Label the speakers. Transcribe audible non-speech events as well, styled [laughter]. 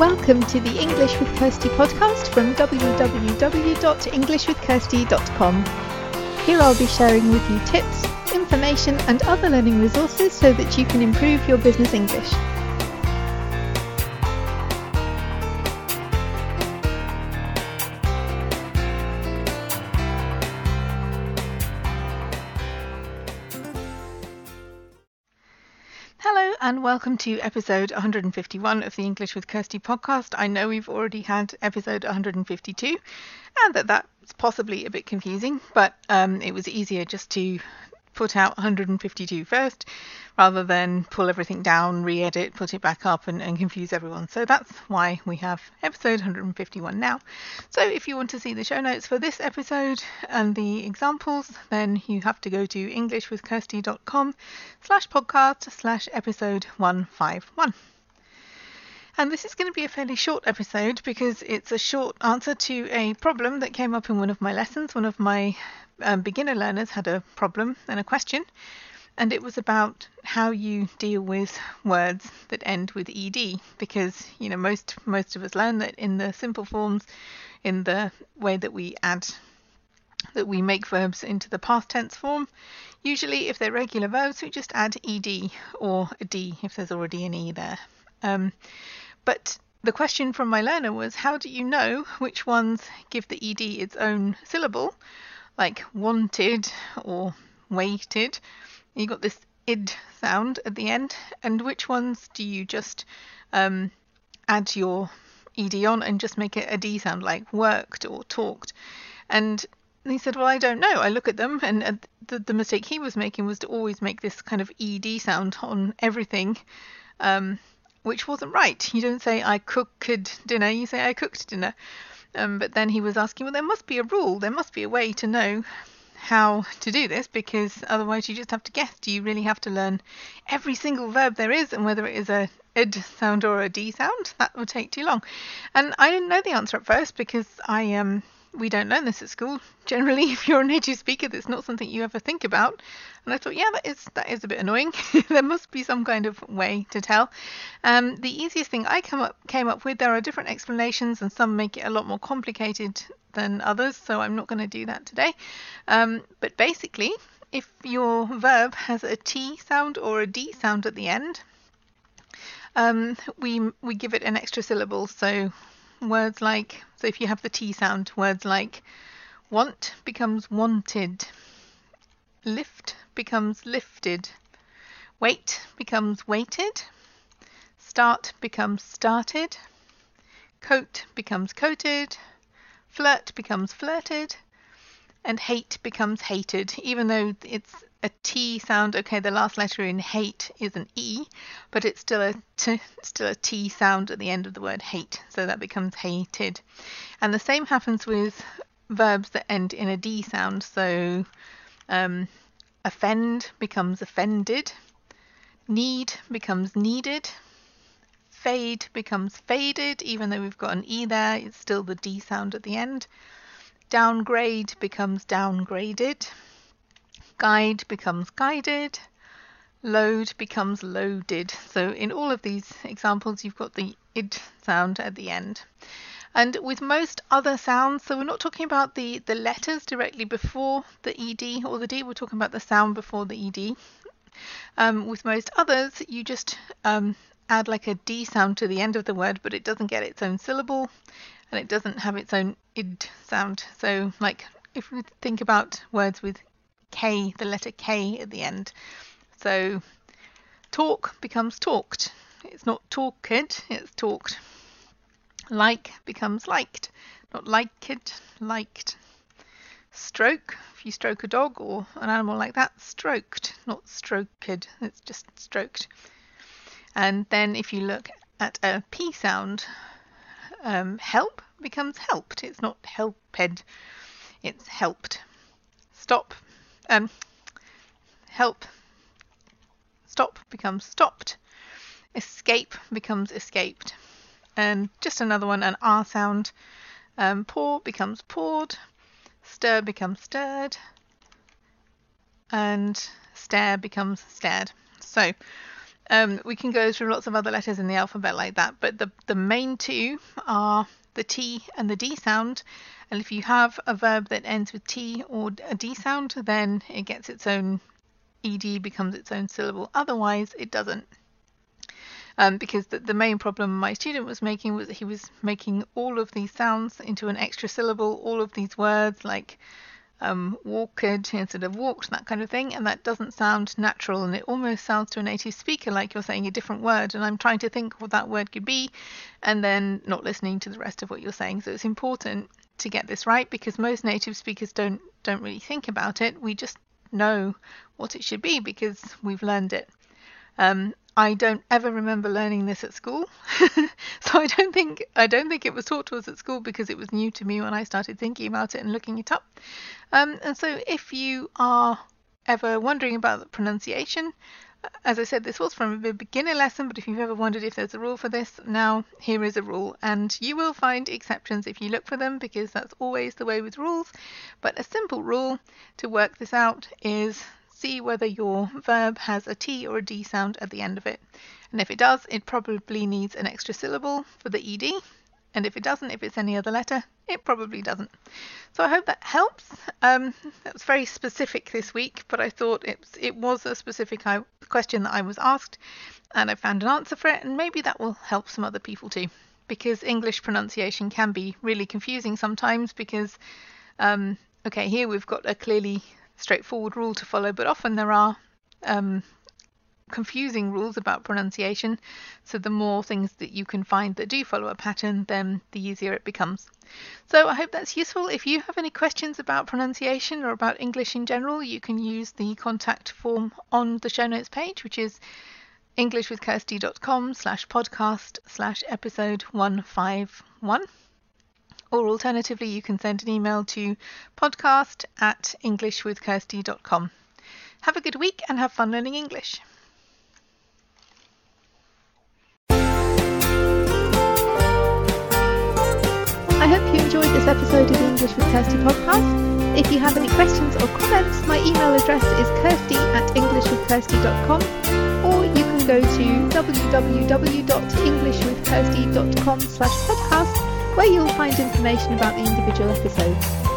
Speaker 1: Welcome to the English with Kirsty podcast from www.englishwithkirsty.com. Here I'll be sharing with you tips, information, and other learning resources so that you can improve your business English. And welcome to episode 151 of the English with Kirsty podcast. I know we've already had episode 152 and that that's possibly a bit confusing, but um, it was easier just to put out 152 first rather than pull everything down, re edit, put it back up, and, and, confuse everyone. So that's why we have episode 151 now. So if you want to see the show notes for this episode and the examples, then you have to go to englishwithkirsty.com slash podcast slash episode 151. And this is going to be a fairly short episode because it's a short answer to a problem that came up in one of my lessons. One of my um, beginner learners had a problem and a question, and it was about how you deal with words that end with ed. Because you know most most of us learn that in the simple forms, in the way that we add that we make verbs into the past tense form. Usually, if they're regular verbs, we just add ed or a d if there's already an e there. Um, but the question from my learner was how do you know which ones give the ed its own syllable like wanted or waited. You got this id sound at the end, and which ones do you just um, add your ed on and just make it a d sound, like worked or talked? And he said, Well, I don't know. I look at them, and uh, the, the mistake he was making was to always make this kind of ed sound on everything. Um, which wasn't right. You don't say I cooked dinner, you say I cooked dinner. Um, but then he was asking, well, there must be a rule, there must be a way to know how to do this because otherwise you just have to guess. Do you really have to learn every single verb there is and whether it is a id sound or a d sound? That would take too long. And I didn't know the answer at first because I um we don't learn this at school. [laughs] Generally, if you're a native speaker, that's not something you ever think about. And I thought, yeah, that is that is a bit annoying. [laughs] there must be some kind of way to tell. Um, the easiest thing I come up came up with, there are different explanations, and some make it a lot more complicated than others. So I'm not going to do that today. Um, but basically, if your verb has a T sound or a D sound at the end, um, we we give it an extra syllable. So words like, so if you have the T sound, words like want becomes wanted, lift becomes lifted, wait becomes waited, start becomes started, coat becomes coated, flirt becomes flirted, and hate becomes hated, even though it's a T sound. Okay, the last letter in hate is an E, but it's still a t, still a T sound at the end of the word hate, so that becomes hated. And the same happens with verbs that end in a D sound. So um, offend becomes offended, need becomes needed, fade becomes faded, even though we've got an E there, it's still the D sound at the end. Downgrade becomes downgraded guide becomes guided, load becomes loaded. So in all of these examples, you've got the id sound at the end. And with most other sounds, so we're not talking about the, the letters directly before the ed or the d, we're talking about the sound before the ed. Um, with most others, you just um, add like a d sound to the end of the word, but it doesn't get its own syllable and it doesn't have its own id sound. So, like if we think about words with K, the letter K at the end. So talk becomes talked. It's not talked, it's talked. Like becomes liked, not liked, liked. Stroke, if you stroke a dog or an animal like that, stroked, not stroked, it's just stroked. And then if you look at a P sound, um, help becomes helped. It's not helped, it's helped. Stop. Um, help. Stop becomes stopped. Escape becomes escaped. And just another one an r sound. Um, pour becomes poured. Stir becomes stirred. And stare becomes stared. So Um, we can go through lots of other letters in the alphabet like that, but the, the main two are the T and the D sound. And if you have a verb that ends with T or a D sound, then it gets its own ED, becomes its own syllable. Otherwise, it doesn't. Um, because the, the main problem my student was making was he was making all of these sounds into an extra syllable, all of these words like um, walked instead of walked, that kind of thing, and that doesn't sound natural, and it almost sounds to a native speaker like you're saying a different word, and I'm trying to think what that word could be, and then not listening to the rest of what you're saying. So it's important to get this right because most native speakers don't don't really think about it. We just know what it should be because we've learned it. Um, I don't ever remember learning this at school, [laughs] so I don't think I don't think it was taught to us at school because it was new to me when I started thinking about it and looking it up. Um, and so, if you are ever wondering about the pronunciation, as I said, this was from a beginner lesson, but if you've ever wondered if there's a rule for this, now here is a rule, and you will find exceptions if you look for them because that's always the way with rules. But a simple rule to work this out is see whether your verb has a T or a D sound at the end of it. And if it does, it probably needs an extra syllable for the ED. And if it doesn't, if it's any other letter, it probably doesn't. So I hope that helps. Um, that was very specific this week, but I thought it, it was a specific question that I was asked, and I found an answer for it, and maybe that will help some other people too. Because English pronunciation can be really confusing sometimes because, um, okay, here we've got a clearly straightforward rule to follow, but often there are um, confusing rules about pronunciation. So the more things that you can find that do follow a pattern, then the easier it becomes. So I hope that's useful. If you have any questions about pronunciation or about English in general, you can use the contact form on the show notes page, which is englishwithkirsty.com slash podcast slash episode 151 or alternatively, you can send an email to podcast at englishwithkirsty.com. Have a good week and have fun learning English. I hope you enjoyed this episode of the English with Kirsty podcast. If you have any questions or comments, my email address is kirsty at englishwithkirsty.com or you can go to www.englishwithkirsty.com slash podcast where you'll find information about the individual episodes.